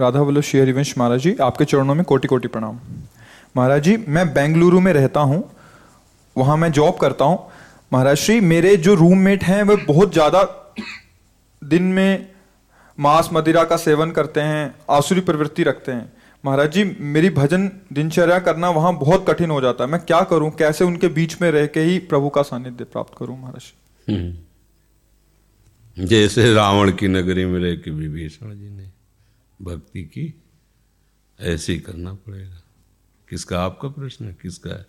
राधा वल्लभ श्री हरिवंश महाराज जी, आपके चरणों में कोटि कोटि प्रणाम। महाराज जी, मैं बेंगलुरु में रहता हूँ, वहाँ मैं जॉब करता हूँ। महाराज श्री, मेरे जो रूममेट हैं, वे बहुत ज़्यादा दिन में मांस मदिरा का सेवन करते हैं, आसुरी प्रवृत्ति रखते हैं। महाराज जी, मेरी भजन दिनचर्या करना वहाँ बहुत कठिन हो जाता है। मैं क्या करूँ? कैसे उनके बीच में रह के ही प्रभु का सानिध्य प्राप्त करूँ, महाराज हम्म। जैसे रावण की नगरी में रह के विभीषण जी ने भक्ति की, ऐसे ही करना पड़ेगा। किसका आपका प्रश्न है, किसका है?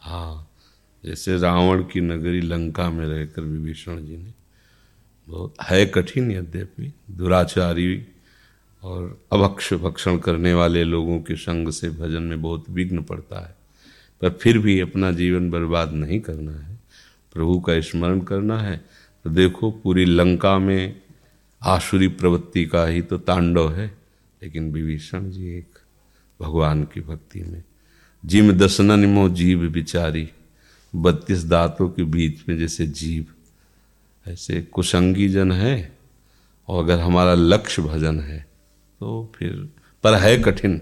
हाँ जैसे रावण की नगरी लंका में रहकर विभीषण जी ने बहुत, है कठिन यद्यपि, दुराचारी और अभक्ष भक्षण करने वाले लोगों के संग से भजन में बहुत विघ्न पड़ता है। पर फिर भी अपना जीवन बर्बाद नहीं करना है। प्रभु का स्मरण करना है। तो देखो, पूरी लंका में आसुरी प्रवृत्ति का ही तो तांडव है। लेकिन विभीषण जी एक भगवान की भक्ति में। जिम दसनन मो जीव बिचारी बत्तीस दांतों के बीच में जैसे जीव। ऐसे कुसंगी जन है और अगर हमारा लक्ष्य भजन है तो फिर पर है कठिन।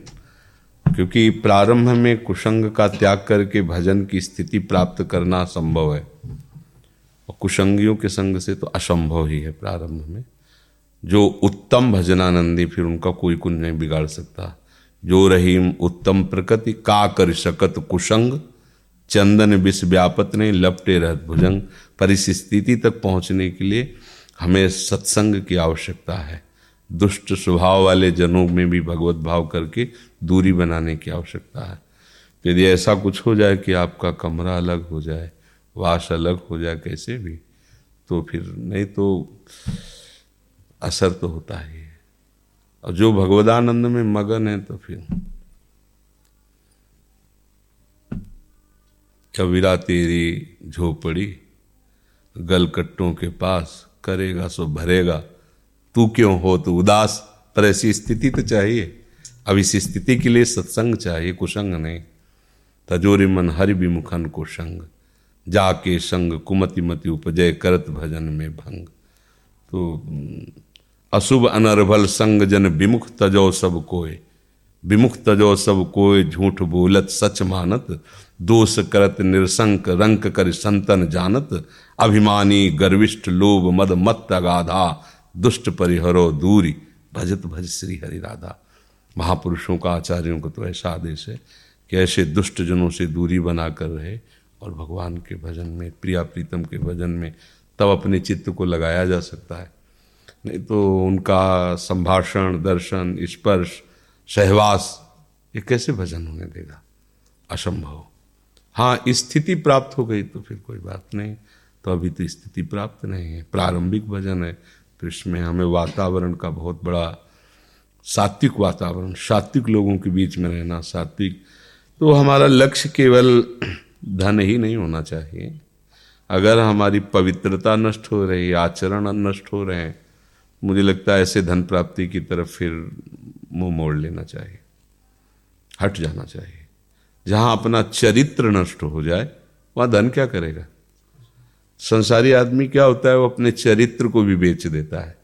क्योंकि प्रारंभ में कुसंग का त्याग करके भजन की स्थिति प्राप्त करना संभव है। और कुसंगियों के संग से तो असंभव ही है प्रारंभ में। जो उत्तम भजनानंदी फिर उनका कोई कुछ नहीं बिगाड़ सकता। जो रहीम उत्तम प्रकृति, का कर शकत कुशंग, चंदन विष व्यापत नहीं, लपटे रहत भुजंग। पर इस स्थिति तक पहुँचने के लिए हमें सत्संग की आवश्यकता है। दुष्ट स्वभाव वाले जनों में भी भगवत भाव करके दूरी बनाने की आवश्यकता है। यदि ऐसा कुछ हो जाए कि आपका कमरा अलग हो जाए, वास अलग हो जाए, कैसे भी तो फिर नहीं तो असर तो होता ही है। और जो भगवदानंद में मगन है तो फिर कबीरा तेरी झोपड़ी गलकट्टों के पास करेगा सो भरेगा। तू क्यों हो? तो उदास? पर ऐसी स्थिति तो चाहिए। अब इस स्थिति के लिए सत्संग चाहिए, कुसंग नहीं। तजोरी मन हरि विमुखन को संग जाके संग कुमति मति उपजय करत भजन में भंग। तो अशुभ अनर्भल संग जन विमुख तजो सब कोय। विमुख तजो सब कोय, झूठ बोलत सच मानत। दोष करत निरसंक, रंक कर संतन जानत। अभिमानी, गर्विष्ठ, लोभ, मद मत अगाधा। दुष्ट परिहरो, दूरी। भजत भज श्री हरि राधा। महापुरुषों का आचार्यों को तो ऐसा आदेश है कि ऐसे दुष्ट जनों से दूरी बना कर रहे और भगवान के भजन में, प्रिया प्रीतम के भजन में तब अपने चित्त को लगाया जा सकता है। नहीं तो उनका संभाषण, दर्शन, स्पर्श, सहवास, ये कैसे भजन होने देगा? असंभव। हाँ स्थिति प्राप्त हो गई तो फिर कोई बात नहीं। तो अभी तो स्थिति प्राप्त नहीं है। प्रारंभिक भजन है। तो इसमें हमें वातावरण का बहुत बड़ा सात्विक वातावरण, सात्विक लोगों के बीच में रहना, सात्विक। तो हमारा लक्ष्य केवल धन ही नहीं होना चाहिए। अगर हमारी पवित्रता नष्ट हो रही, आचरण नष्ट हो रहे हैं मुझे लगता है ऐसे धन प्राप्ति की तरफ़ फिर मुँह मोड़ लेना चाहिए। हट जाना चाहिए। जहाँ अपना चरित्र नष्ट हो जाए, वहाँ धन क्या करेगा? संसारी आदमी क्या होता है, वो अपने चरित्र को भी बेच देता है।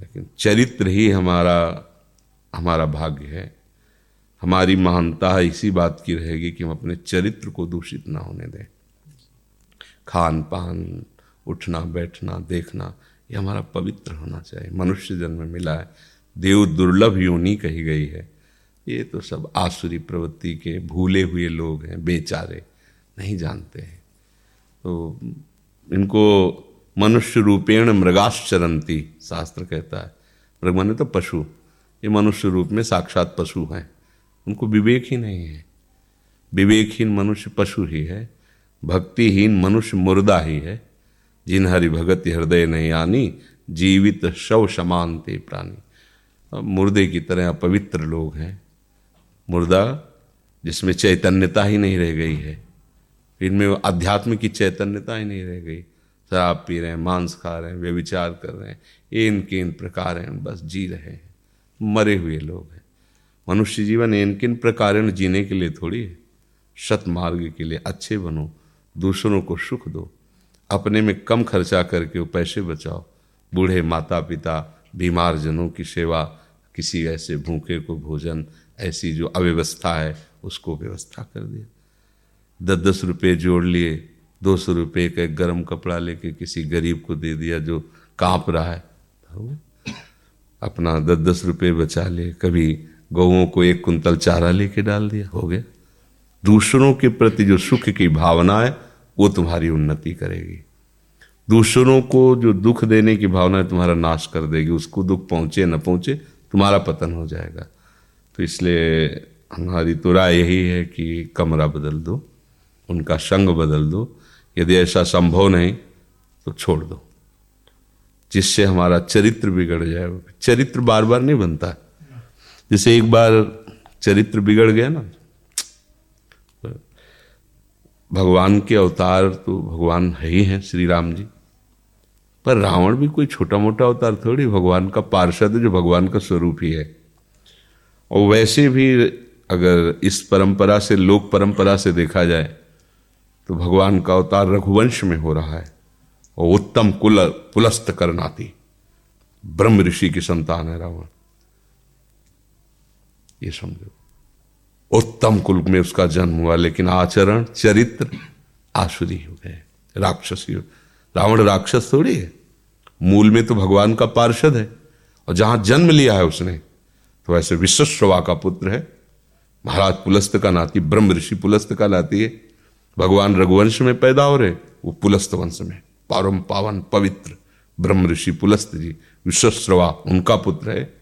लेकिन चरित्र ही हमारा हमारा भाग्य है। हमारी महानता इसी बात की रहेगी कि हम अपने चरित्र को दूषित ना होने दें। खान पान उठना, बैठना, देखना ये हमारा पवित्र होना चाहिए। मनुष्य जन्म मिला है। देव दुर्लभ योनि कही गई है। ये तो सब आसुरी प्रवृत्ति के भूले हुए लोग हैं, बेचारे, नहीं जानते हैं। तो इनको मनुष्य रूपेण मृगाश्चरंती, शास्त्र कहता है। मृग माने तो पशु। ये मनुष्य रूप में साक्षात पशु हैं। उनको विवेक ही नहीं है। विवेकहीन मनुष्य पशु ही है। भक्तिहीन मनुष्य मुर्दा ही है। जिन हरि भगत हृदय नहीं आनी जीवित शव समान समानते प्राणी। मुर्दे की तरह पवित्र लोग हैं। मुर्दा, जिसमें चैतन्यता ही नहीं रह गई है, इनमें अध्यात्म की चैतन्यता ही नहीं रह गई। शराब पी रहे हैं, मांस खा रहे हैं वे विचार कर रहे हैं इन किन प्रकार हैं, बस जी रहे हैं, मरे हुए लोग हैं। मनुष्य जीवन इन किन प्रकार जीने के लिए थोड़ी है। सतमार्ग के लिए अच्छे बनो, दूसरों को सुख दो अपने में कम खर्चा करके वो पैसे बचाओ। बूढ़े माता पिता बीमार जनों की सेवा, किसी ऐसे भूखे को भोजन, ऐसी जो अव्यवस्था है, उसको व्यवस्था कर दिया। दस दस रुपये जोड़ लिए, दो सौ रुपये का एक गर्म कपड़ा लेके किसी गरीब को दे दिया जो काँप रहा है। अपना दस दस रुपये बचा लिए, कभी गौओं को एक कुंतल चारा लेके डाल दिया, हो गया। दूसरों के प्रति जो सुख की भावना है वो तुम्हारी उन्नति करेगी। दूसरों को जो दुख देने की भावना है, तुम्हारा नाश कर देगी। उसको दुख पहुँचे, न पहुँचे, तुम्हारा पतन हो जाएगा। तो इसलिए हमारी तो राय यही है कि कमरा बदल दो, उनका संग बदल दो। यदि ऐसा संभव नहीं तो छोड़ दो। जिससे हमारा चरित्र बिगड़ जाए चरित्र बार बार नहीं बनता। जैसे एक बार चरित्र बिगड़ गया ना भगवान के अवतार तो भगवान है ही हैं श्री राम जी। पर रावण भी कोई छोटा मोटा अवतार थोड़ी, भगवान का पार्षद जो भगवान का स्वरूप ही है। और वैसे भी अगर इस परंपरा से, लोक परंपरा से देखा जाए तो भगवान का अवतार रघुवंश में हो रहा है। और उत्तम कुल पुलस्त करनाती, ब्रह्म ऋषि की संतान है रावण। ये समझो। उत्तम कुल में उसका जन्म हुआ, लेकिन आचरण, चरित्र आसुरी हो गए। राक्षसी रावण राक्षस थोड़ी है। मूल में तो भगवान का पार्षद है, और जहाँ जन्म लिया है उसने तो ऐसे विश्वश्रवा का पुत्र है। महाराज पुलस्त का नाती, ब्रह्म ऋषि पुलस्त का नाती है। भगवान रघुवंश में पैदा हो रहे, वो पुलस्त वंश में। पारम पावन पवित्र ब्रह्म ऋषि पुलस्त जी विश्वश्रवा उनका पुत्र है।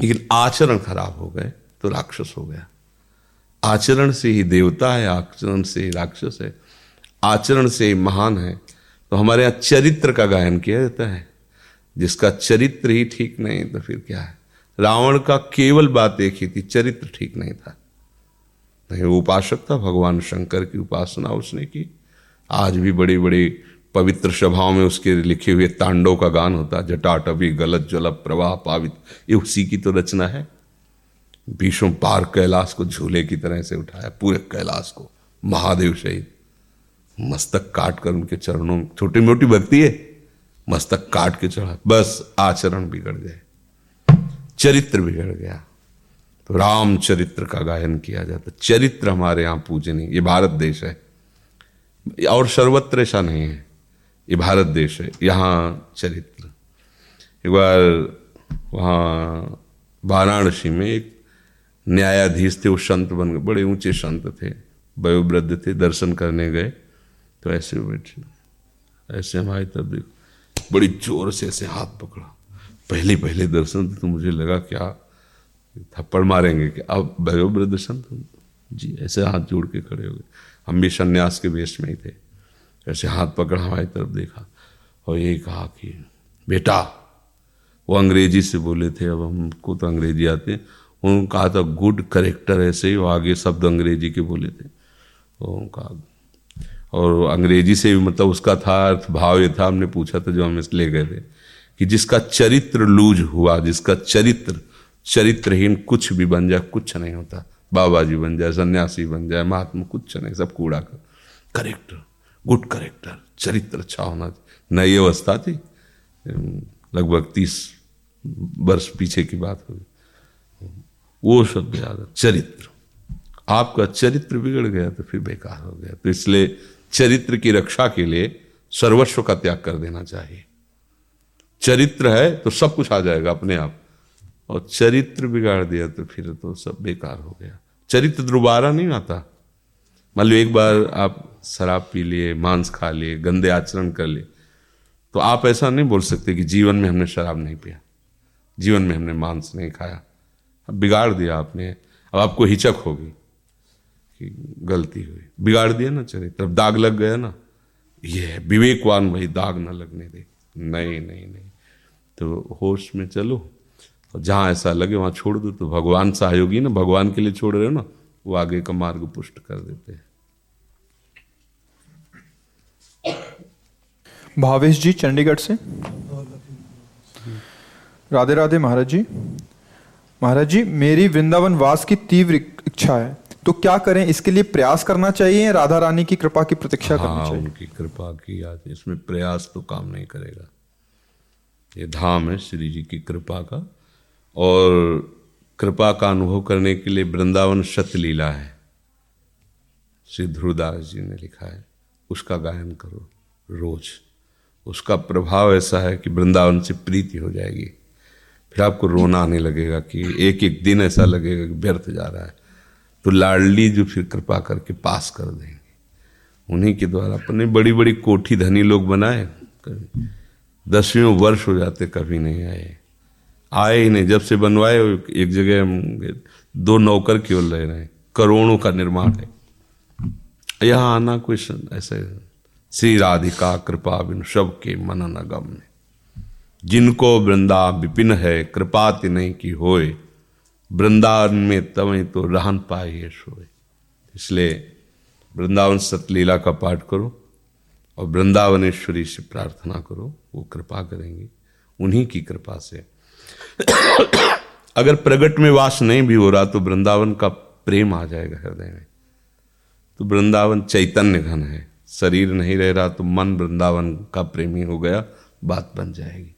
लेकिन आचरण खराब हो गए। तो राक्षस हो गया। आचरण से ही देवता है, आचरण से ही राक्षस है, आचरण से ही महान है। तो हमारे यहाँ चरित्र का गायन किया जाता है। जिसका चरित्र ही ठीक नहीं तो फिर क्या है? रावण का केवल बात एक ही थी, चरित्र ठीक नहीं था। नहीं, वो उपासक था, भगवान शंकर की उपासना उसने की। आज भी बड़ी बड़ी पवित्र सभाओं में उसके लिखे हुए तांडव का गान होता, जटाटवी, गलत जलप प्रवाह पावित, ये उसी की तो रचना है। भीषण पार कैलाश को झूले की तरह से उठाया, पूरे कैलाश को, महादेव शहीद मस्तक काट कर उनके चरणों छोटी मोटी भक्ति है? मस्तक काट के चढ़ा, बस आचरण बिगड़ गए। चरित्र बिगड़ गया। तो राम चरित्र का गायन किया जाता, चरित्र हमारे यहाँ पूजनी ये भारत देश है। और सर्वत्र ऐसा नहीं है, ये भारत देश है, यहाँ चरित्र। एक बार वहाँ वाराणसी में एक न्यायाधीश थे, वो संत बन गए, बड़े ऊँचे संत थे, वयोवृद्ध थे, दर्शन करने गए तो ऐसे बैठे ऐसे हमारी तरफ़ देखो, बड़ी ज़ोर से ऐसे हाथ पकड़ा। पहले पहले दर्शन तो मुझे लगा क्या, थप्पड़ मारेंगे कि अब वयोवृद्ध संत जी, ऐसे हाथ जोड़ के खड़े हो गए। हम भी संन्यास के वेश में ही थे। ऐसे हाथ पकड़ा, हमारी तरफ़ देखा, और ये कहा कि, बेटा, वो अंग्रेज़ी से बोले थे, अब हमको तो अंग्रेज़ी आते उन्होंने कहा था गुड करेक्टर, ऐसे ही वो आगे शब्द अंग्रेज़ी के बोले थे। तो कहा और अंग्रेज़ी से भी मतलब उसका था अर्थ भाव ये था, हमने पूछा था जो हम इसलिए गए थे, कि जिसका चरित्र लूज हुआ, जिसका चरित्र, चरित्रहीन कुछ भी बन जाए, कुछ नहीं होता। बाबा जी बन जाए, सन्यासी बन जाए, महात्मा कुछ नहीं, सब कूड़ा कर। करेक्टर, गुड करेक्टर, चरित्र अच्छा होना नई अवस्था थी। लगभग तीस वर्ष पीछे की बात होगी। वो शब्द याद चरित्र। आपका चरित्र बिगड़ गया तो फिर बेकार हो गया। तो इसलिए चरित्र की रक्षा के लिए सर्वस्व का त्याग कर देना चाहिए। चरित्र है तो सब कुछ आ जाएगा अपने आप। और चरित्र बिगाड़ दिया तो फिर तो सब बेकार हो गया। चरित्र दोबारा नहीं आता। मान लो एक बार आप शराब पी लिए, मांस खा लिए, गंदे आचरण कर लिए तो आप ऐसा नहीं बोल सकते कि जीवन में हमने शराब नहीं पिया। जीवन में हमने मांस नहीं खाया। बिगाड़ दिया आपने। अब आपको हिचक होगी कि गलती हुई। बिगाड़ दिया ना चरित्र। अब दाग लग गया ना। ये विवेकवान भाई दाग ना लगने दे। नहीं नहीं नहीं। तो होश में चलो। और जहाँ ऐसा लगे, वहाँ छोड़ दो। तो भगवान सहयोगी ना, भगवान के लिए छोड़ रहे हो ना, वो आगे का मार्ग पुष्ट कर देते हैं। भावेश जी, चंडीगढ़ से? राधे राधे महाराज जी। महाराज जी मेरी वृंदावन वास की तीव्र इच्छा है। तो क्या करें? इसके लिए प्रयास करना चाहिए राधा रानी की कृपा की प्रतीक्षा हाँ, करनी चाहिए? उनकी कृपा की याद इसमें प्रयास तो काम नहीं करेगा। ये धाम है श्री जी की कृपा का। और कृपा का अनुभव करने के लिए वृंदावन सतलीला है। श्री ध्रुवदास जी ने लिखा है उसका गायन करो रोज। उसका प्रभाव ऐसा है कि वृंदावन से प्रीति हो जाएगी। फिर आपको रोना आने लगेगा कि एक एक दिन ऐसा लगेगा कि व्यर्थ जा रहा है। तो लाडली जो फिर कृपा करके पास कर देंगे। उन्हीं के द्वारा अपने बड़ी बड़ी कोठी धनी लोग बनाए। दसवें वर्ष हो जाते, कभी नहीं आए। आए ही नहीं। जब से बनवाए, एक जगह हम दो नौकर केवल रह रहे हैं। करोड़ों का निर्माण है। यहाँ आना कोई ऐसे, श्री राधिका कृपा बिन शब के मनन अगम में जिनको वृंदा विपिन है, कृपा नहीं की होए। वृंदावन में तवें तो रहन पाए सोए। इसलिए वृंदावन सतलीला का पाठ करो और वृंदावनेश्वरी से प्रार्थना करो, वो कृपा करेंगे, उन्हीं की कृपा से। अगर प्रगट में वास नहीं भी हो रहा तो वृंदावन का प्रेम आ जाएगा हृदय में। तो वृंदावन चैतन्य घन है, शरीर नहीं रह रहा तो मन वृंदावन का प्रेमी हो गया, बात बन जाएगी।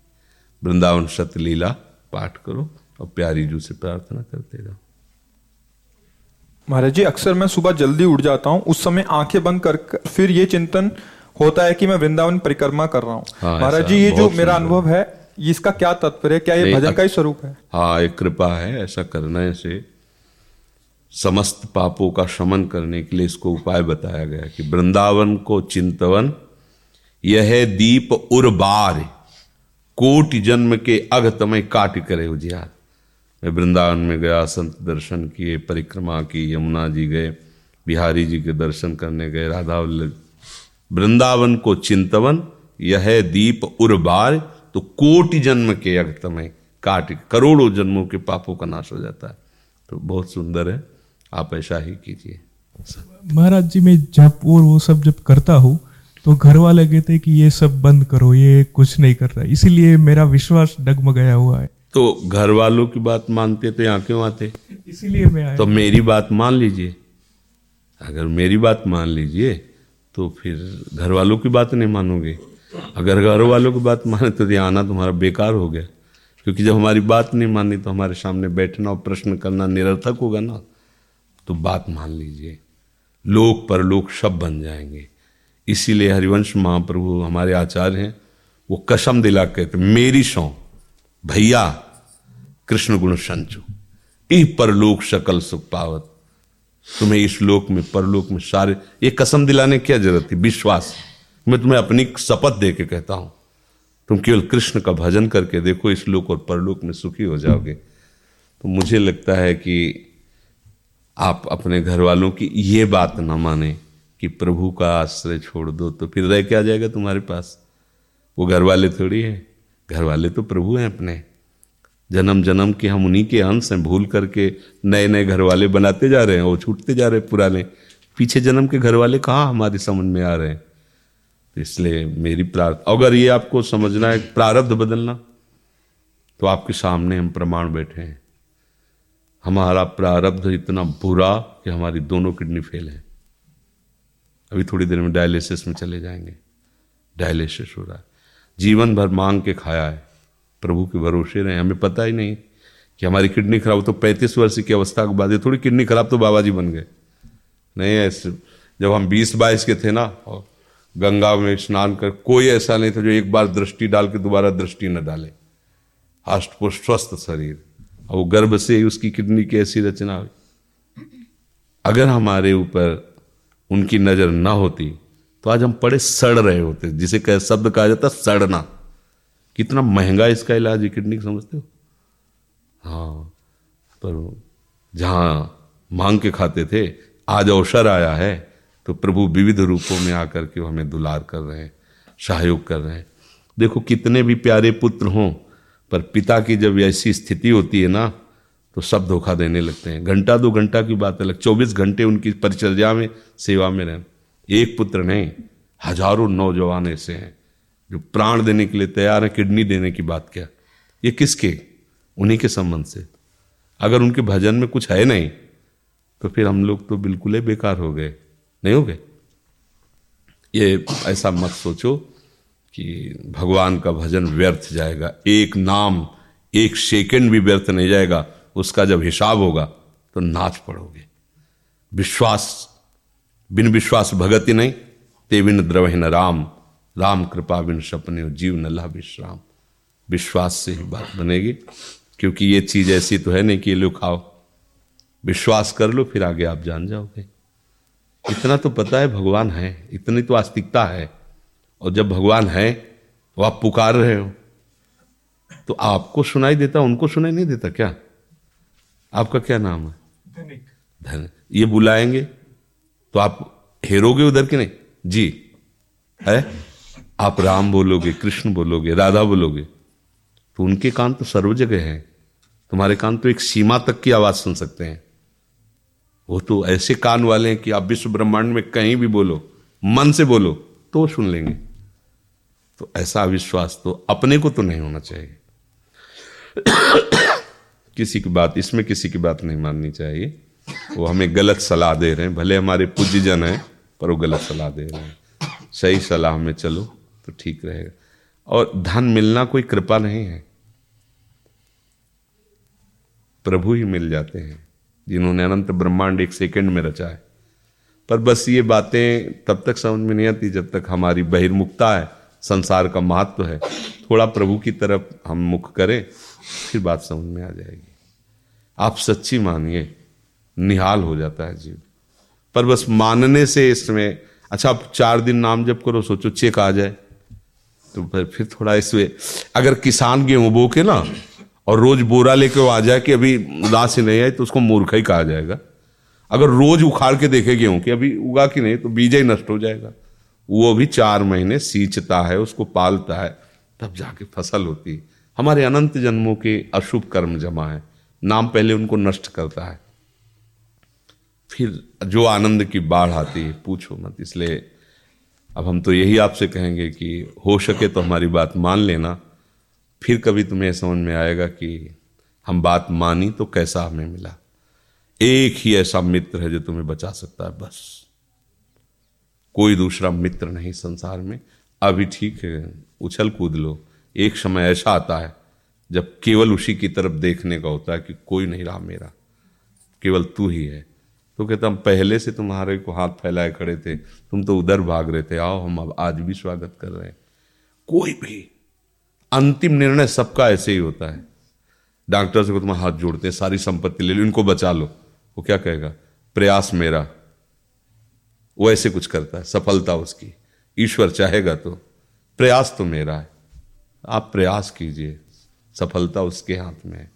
वृंदावन सतलीला पाठ करो और प्यारी जू से प्रार्थना करते रहो। महाराज जी अक्सर मैं सुबह जल्दी उठ जाता हूँ उस समय आँखें बंद कर फिर ये चिंतन होता है कि मैं वृंदावन परिक्रमा कर रहा हूँ। हाँ, महाराज जी ये जो मेरा अनुभव है इसका क्या तत्पर है? क्या ये भजन का ही स्वरूप है? हाँ एक कृपा है ऐसा करने से समस्त पापों का शमन करने के लिए इसको उपाय बताया गया कि वृंदावन को चिंतवन यह दीप उर्बार कोटि जन्म के अघ तमय काट करे उजियार मैं वृंदावन में गया, संत दर्शन किए, परिक्रमा की, यमुना जी गए, बिहारी जी के दर्शन करने गए राधा वृंदावन को चिंतवन, यह दीप उर्बार तो कोटि जन्म के अगतमय काट, करोड़ों जन्मों के पापों का नाश हो जाता है। तो बहुत सुंदर है, आप ऐसा ही कीजिए। महाराज जी, मैं जब और वो सब जब करता हूँ तो घर वाले कहते कि ये सब बंद करो ये कुछ नहीं कर रहा इसीलिए मेरा विश्वास डगमगाया हुआ है। तो घर वालों की बात मानते तो यहाँ क्यों आते? इसीलिए मैं आया। तो मेरी बात मान लीजिए। अगर मेरी बात मान लीजिए तो फिर घर वालों की बात नहीं मानोगे। अगर घर वालों की बात माने तो यहाँ आना तुम्हारा बेकार हो गया। क्योंकि जब हमारी बात नहीं मानी तो हमारे सामने बैठना और प्रश्न करना निरर्थक होगा ना। तो बात मान लीजिए। लोक परलोक सब बन जाएँगे। इसीलिए हरिवंश महाप्रभु हमारे आचार्य हैं, वो कसम दिला कहते मेरी सौ, भैया, कृष्ण गुण संचु इ परलोक सकल सुख पावत, तुम्हें इस लोक में, परलोक में सारे ये कसम दिलाने क्या ज़रूरत थी? विश्वास। मैं तुम्हें अपनी शपथ दे के कहता हूँ, तुम केवल कृष्ण का भजन करके देखो, इस लोक और परलोक में सुखी हो जाओगे। तो मुझे लगता है कि आप अपने घर वालों की ये बात ना माने। कि प्रभु का आश्रय छोड़ दो तो फिर रह क्या जाएगा तुम्हारे पास? वो घर वाले थोड़ी है। घर वाले तो प्रभु हैं अपने। जन्म जन्म के हम उन्हीं के अंश हैं। भूल करके नए नए घर वाले बनाते जा रहे हैं और छूटते जा रहे हैं पुराने। पीछे जन्म के घर वाले कहाँ हमारी समझ में आ रहे हैं? तो इसलिए मेरी प्रार्थना अगर ये आपको समझना है, प्रारब्ध बदलना तो आपके सामने हम प्रमाण बैठे हैं। हमारा प्रारब्ध इतना बुरा कि हमारी दोनों किडनी फेल है। अभी थोड़ी देर में डायलिसिस में चले जाएँगे। डायलिसिस हो रहा है। जीवन भर मांग के खाया है। प्रभु के भरोसे रहे हमें पता ही नहीं कि हमारी किडनी खराब तो पैंतीस वर्ष की अवस्था के बाद थोड़ी किडनी खराब तो बाबा जी बन गए। नहीं, ऐसे जब हम बीस बाईस के थे ना, और गंगा में स्नान कर, कोई ऐसा नहीं था जो एक बार दृष्टि डाल के दोबारा दृष्टि न डाले। हष्ट पुष्ट स्वस्थ शरीर। और वो गर्भ से ही उसकी किडनी की ऐसी रचना हुई। अगर हमारे ऊपर उनकी नज़र ना होती तो आज हम पड़े सड़ रहे होते, जिसे कह शब्द कहा जाता सड़ना। कितना महँगा इसका इलाज है किडनी समझते हो? हाँ पर जहाँ मांग के खाते थे, आज अवसर आया है तो प्रभु विविध रूपों में आकर के हमें दुलार कर रहे हैं, सहयोग कर रहे हैं। देखो, कितने भी प्यारे पुत्र हों, पर पिता की जब ऐसी स्थिति होती है ना तो सब धोखा देने लगते हैं। घंटा दो घंटा की बात अलग, चौबीस घंटे उनकी परिचर्या में, सेवा में रहें एक पुत्र नहीं, हज़ारों नौजवान ऐसे हैं जो प्राण देने के लिए तैयार है, किडनी देने की बात क्या? ये किसके? उन्हीं के संबंध से। अगर उनके भजन में कुछ है नहीं तो फिर हम लोग तो बिल्कुल ही बेकार हो गए। नहीं हो गए? ये ऐसा मत सोचो कि भगवान का भजन व्यर्थ जाएगा। एक नाम, एक सेकंड भी व्यर्थ नहीं जाएगा। उसका जब हिसाब होगा तो नाच पड़ोगे। विश्वास, बिन विश्वास भगति नहीं, ते बिन द्रवहीन राम। राम कृपा बिन सपने, जीव नल्ला विश्राम विश्वास से ही बात बनेगी, क्योंकि ये चीज़ ऐसी तो है नहीं कि लो खाओ। विश्वास कर लो, फिर आगे आप जान जाओगे। इतना तो पता है भगवान है, इतनी तो आस्तिकता है। और जब भगवान है वो आप पुकार रहे हो। तो आपको सुनाई देता, उनको सुनाई नहीं देता क्या? आपका क्या नाम है? धन ये बुलाएँगे तो आप हेरोगे उधर के नहीं? जी। है? आप राम बोलोगे कृष्ण बोलोगे राधा बोलोगे तो उनके कान तो सर्व जगह है। तुम्हारे कान तो एक सीमा तक की आवाज़ सुन सकते हैं। वो तो ऐसे कान वाले हैं कि आप विश्व ब्रह्मांड में कहीं भी बोलो मन से बोलो तो सुन लेंगे। तो ऐसा विश्वास तो अपने को तो नहीं होना चाहिए। किसी की बात, इसमें किसी की बात नहीं माननी चाहिए। वो हमें गलत सलाह दे रहे हैं। भले हमारे पूज्य जन हैं, पर वो गलत सलाह दे रहे हैं। सही सलाह में चलो तो ठीक रहेगा। और धन मिलना कोई कृपा नहीं है। प्रभु ही मिल जाते हैं, जिन्होंने अनंत ब्रह्मांड एक सेकंड में रचा है। पर बस ये बातें तब तक समझ में नहीं आती, जब तक हमारी बहिर्मुखता है, संसार का महत्व है। थोड़ा प्रभु की तरफ़ हम मुख करें, फिर बात समझ में आ जाएगी। आप सच्ची मानिए, निहाल हो जाता है जीव। पर बस मानने से इसमें अच्छा आप चार दिन नाम जब करो, सोचो चेक आ जाए। तो फिर फिर थोड़ा इसमें, अगर किसान गेहूँ बो के ना, और रोज बोरा लेके आ जाए कि अभी उदास ही नहीं आई तो उसको मूर्ख ही कहा जाएगा। अगर रोज उखाड़ के देखे गेहूँ कि अभी उगा कि नहीं तो बीज ही नष्ट हो जाएगा। वो भी चार महीने सींचता है, उसको पालता है, तब जाके फ़सल होती है। हमारे अनंत जन्मों के अशुभ कर्म जमा है। नाम पहले उनको नष्ट करता है। फिर जो आनंद की बाढ़ आती है, पूछो मत। इसलिए अब हम तो यही आपसे कहेंगे कि हो सके तो हमारी बात मान लेना। फिर कभी तुम्हें समझ में आएगा कि हम बात मानी तो कैसा हमें मिला। एक ही ऐसा मित्र है जो तुम्हें बचा सकता है, बस। कोई दूसरा मित्र नहीं संसार में। अभी ठीक है, उछल कूद लो। एक समय ऐसा आता है जब केवल उसी की तरफ़ देखने का होता है कि कोई नहीं रहा मेरा, केवल तू ही है। तो कहता, हम पहले से तुम्हारे को हाथ फैलाए खड़े थे, तुम तो उधर भाग रहे थे, आओ हम अब आज भी स्वागत कर रहे हैं। कोई भी अंतिम निर्णय सबका ऐसे ही होता है। डॉक्टर से को तुम हाथ जोड़ते हैं, सारी संपत्ति ले लो, इनको बचा लो। वो क्या कहेगा, प्रयास मेरा। वो ऐसे कुछ करता है, सफलता उसकी। ईश्वर चाहेगा तो। प्रयास तो मेरा है। आप प्रयास कीजिए। सफलता उसके हाथ में है।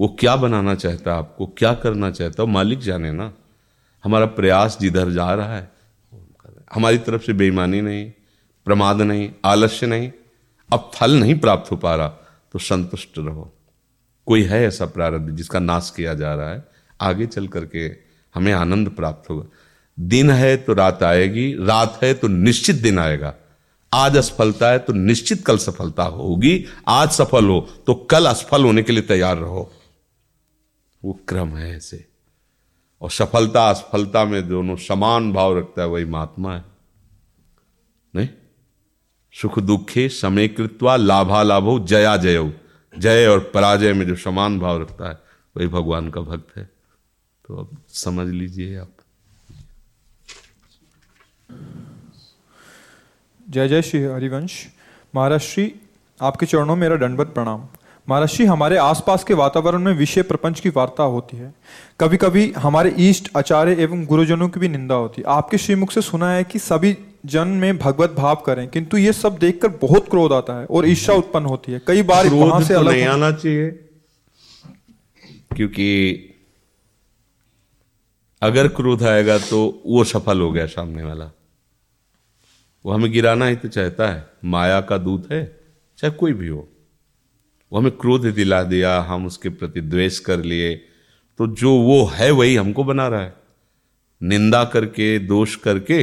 वो क्या बनाना चाहता है आपको? क्या करना चाहता है? मालिक जाने ना। हमारा प्रयास जिधर जा रहा है। हमारी तरफ़ से बेईमानी नहीं, प्रमाद नहीं, आलस्य नहीं, अब फल नहीं प्राप्त हो पा रहा तो संतुष्ट रहो। कोई है ऐसा प्रारब्ध जिसका नाश किया जा रहा है? आगे चल करके हमें आनंद प्राप्त होगा। दिन है तो रात आएगी, रात है तो निश्चित दिन आएगा। आज असफलता है तो निश्चित कल सफलता होगी। आज सफल हो तो कल असफल होने के लिए तैयार रहो। वो क्रम है ऐसे। और सफलता असफलता में दोनों समान भाव रखता है, वही महात्मा है। नहीं? सुख दुखे समय कृत्वा लाभा लाभो जया जय। जय और पराजय में जो समान भाव रखता है, वही भगवान का भक्त है। तो अब समझ लीजिए आप। जय जय श्री हरिवंश। महाराज श्री आपके चरणों में मेरा दंडवत प्रणाम। महाराज श्री हमारे आसपास के वातावरण में विषय प्रपंच की वार्ता होती है। कभी कभी हमारे ईष्ट आचार्य एवं गुरुजनों की भी निंदा होती है। आपके श्रीमुख से सुना है कि सभी जन में भगवत भाव करें किंतु ये सब देखकर बहुत क्रोध आता है और ईर्षा उत्पन्न होती है। कई बार वहाँ से तो अलग नहीं आना चाहिए। क्योंकि अगर क्रोध आएगा तो वो सफल हो गया सामने वाला। वो हमें गिराना ही तो चाहता है। माया का दूत है, चाहे कोई भी हो। वो हमें क्रोध दिला दिया, हम उसके प्रति द्वेष कर लिए। तो जो वो है, वही हमको बना रहा है। निंदा करके, दोष करके,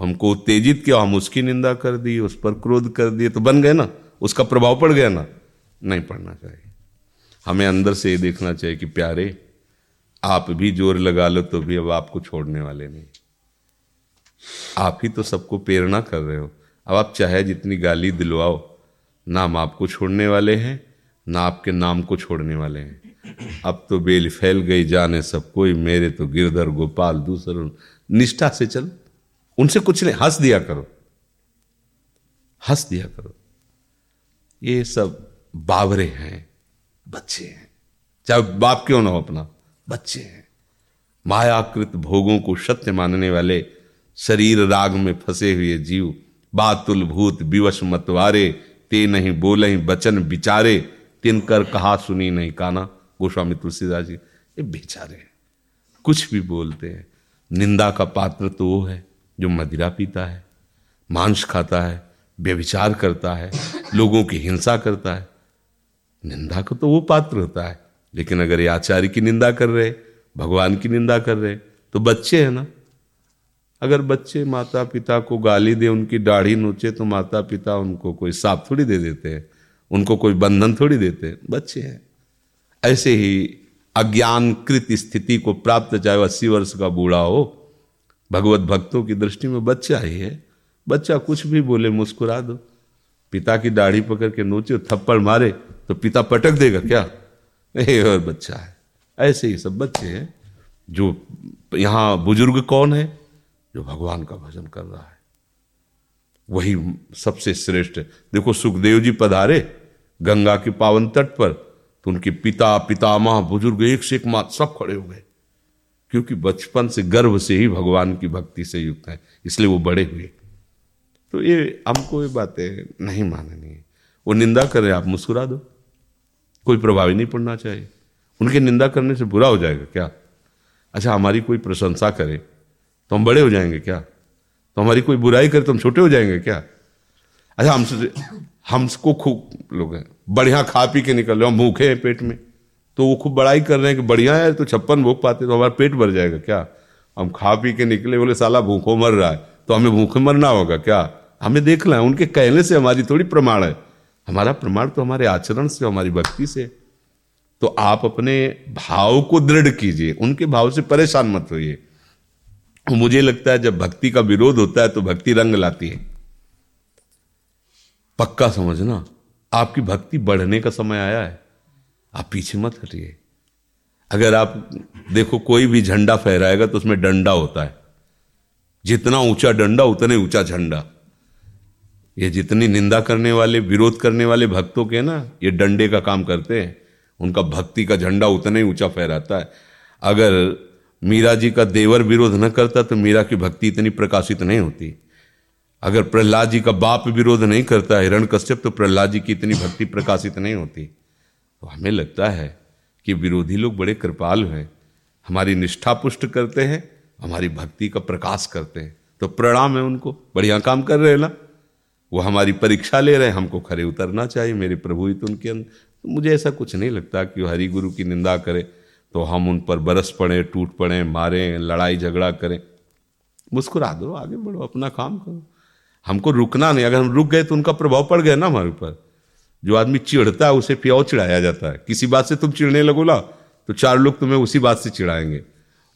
हमको उत्तेजित किया, हम उसकी निंदा कर दी, उस पर क्रोध कर दिए तो बन गए ना। उसका प्रभाव पड़ गया ना। नहीं पड़ना चाहिए। हमें अंदर से ये देखना चाहिए कि प्यारे, आप भी ज़ोर लगा लो तो भी अब आपको छोड़ने वाले नहीं। आप ही तो सबको प्रेरणा कर रहे हो। अब आप चाहे जितनी गाली दिलवाओ, ना हम आपको छोड़ने वाले हैं, ना आपके नाम को छोड़ने वाले हैं। अब तो बेल फैल गई, जाने सब कोई, मेरे तो गिरधर, गोपाल, दूसरों निष्ठा से चल। उनसे कुछ नहीं, हंस दिया करो। हंस दिया करो। ये सब बावरे हैं, बच्चे हैं। चाहे बाप क्यों ना हो अपना, बच्चे हैं। मायाकृत भोगों को सत्य मानने वाले शरीर राग में फंसे हुए जीव, बातुल भूत विवश मतवारे ते नहीं बोले बचन बिचारे, तिन कर कहा सुनी नहीं काना। गोस्वामी तुलसीदास जी, ये बेचारे कुछ भी बोलते हैं। निंदा का पात्र तो वो है जो मदिरा पीता है, मांस खाता है व्यविचार करता है, लोगों की हिंसा करता है। निंदा का तो वो पात्र होता है। लेकिन अगर ये आचार्य की निंदा कर रहे, भगवान की निंदा कर रहे तो बच्चे हैं ना। अगर बच्चे माता पिता को गाली दे, उनकी दाढ़ी नोचे तो माता पिता उनको कोई साफ़ थोड़ी दे देते हैं, उनको कोई बंधन थोड़ी देते हैं। बच्चे हैं। ऐसे ही अज्ञानकृत स्थिति को प्राप्त चाहे अस्सी वर्ष का बूढ़ा हो, भगवत भक्तों की दृष्टि में बच्चा ही है। बच्चा कुछ भी बोले, मुस्कुरा दो। पिता की दाढ़ी पकड़ के नोचे थप्पड़ मारे तो पिता पटक देगा क्या? नहीं, और बच्चा है। ऐसे ही सब बच्चे हैं, जो यहाँ बुज़ुर्ग कौन है? जो भगवान का भजन कर रहा है। वही सबसे श्रेष्ठ। है देखो सुखदेव जी पधारे, गंगा के पावन तट पर तो उनके पिता, पितामह, बुज़ुर्ग, एक से एक मात सब खड़े हो गए। क्योंकि बचपन से गर्भ से ही भगवान की भक्ति से युक्त है, इसलिए वो बड़े हुए। तो ये हमको ये बातें नहीं माननी है। वो निंदा कर रहे आप मुस्कुरा दो। कोई प्रभावी नहीं पड़ना चाहिए। उनके निंदा करने से बुरा हो जाएगा क्या? अच्छा हमारी कोई प्रशंसा करे। तो हम बड़े हो जाएँगे क्या? तो हमारी कोई बुराई करे तो हम छोटे हो जाएँगे क्या? अच्छा हमसे हमको खूब लोग हैं। बढ़िया खा पी के निकल रहे हम भूखे हैं पेट में। तो वो खूब बड़ाई कर रहे हैं कि बढ़िया है तो छप्पन भूख पाते तो हमारा पेट भर जाएगा क्या? हम खा पी के निकले, बोले, साला, भूखों मर रहा है। तो हमें भूखे मरना होगा क्या? हमें देखना है उनके कहने से हमारी थोड़ी प्रमाण है। हमारा प्रमाण तो हमारे आचरण से, हमारी भक्ति से तो आप अपने भाव को दृढ़ कीजिए। उनके भाव से परेशान मत होइए। मुझे लगता है जब भक्ति का विरोध होता है तो भक्ति रंग लाती है। पक्का समझना, आपकी भक्ति बढ़ने का समय आया है। आप पीछे मत हटिए। अगर आप, देखो, कोई भी झंडा फहराएगा तो उसमें डंडा होता है। जितना ऊँचा डंडा, उतने ऊँचा झंडा। ये जितनी निंदा करने वाले, विरोध करने वाले भक्तों के ना, ये डंडे का काम करते हैं। उनका भक्ति का झंडा उतना ही ऊँचा फहराता है। अगर मीरा जी का देवर विरोध न करता तो मीरा की भक्ति इतनी प्रकाशित नहीं होती। अगर प्रहलाद जी का बाप विरोध नहीं करता हिरण कश्यप तो प्रहलाद जी की इतनी भक्ति प्रकाशित नहीं होती। तो हमें लगता है कि विरोधी लोग बड़े कृपाल हैं। हमारी निष्ठा पुष्ट करते हैं, हमारी भक्ति का प्रकाश करते हैं। तो प्रणाम है उनको, बढ़िया काम कर रहे ना? वो हमारी परीक्षा ले रहे हैं, हमको खरे उतरना चाहिए, मेरे प्रभु ही तो उनके तो मुझे ऐसा कुछ नहीं लगता कि हरि गुरु की निंदा करे। तो हम उन पर बरस पड़े, टूट पड़े, मारें, लड़ाई झगड़ा करें। मुस्कुरा दो आगे बढ़ो, अपना काम करो। हमको रुकना नहीं, अगर हम रुक गए तो उनका प्रभाव पड़ गया ना हमारे ऊपर। जो आदमी चिढ़ता है, उसे प्याओ चिढ़ाया जाता है। किसी बात से तुम चिढ़ने लगो ना तो चार लोग तुम्हें उसी बात से चिढ़ाएँगे।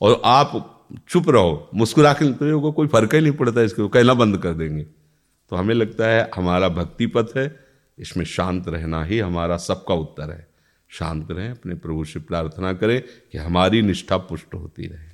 और आप चुप रहो मुस्कुरा के तो कोई फ़र्क ही नहीं पड़ता इसको कहना बंद कर देंगे। तो हमें लगता है, हमारा भक्ति पथ है, इसमें शांत रहना ही हमारा सबका उत्तर है। शांत रहें अपने प्रभु से प्रार्थना करें कि हमारी निष्ठा पुष्ट होती रहे।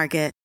Market.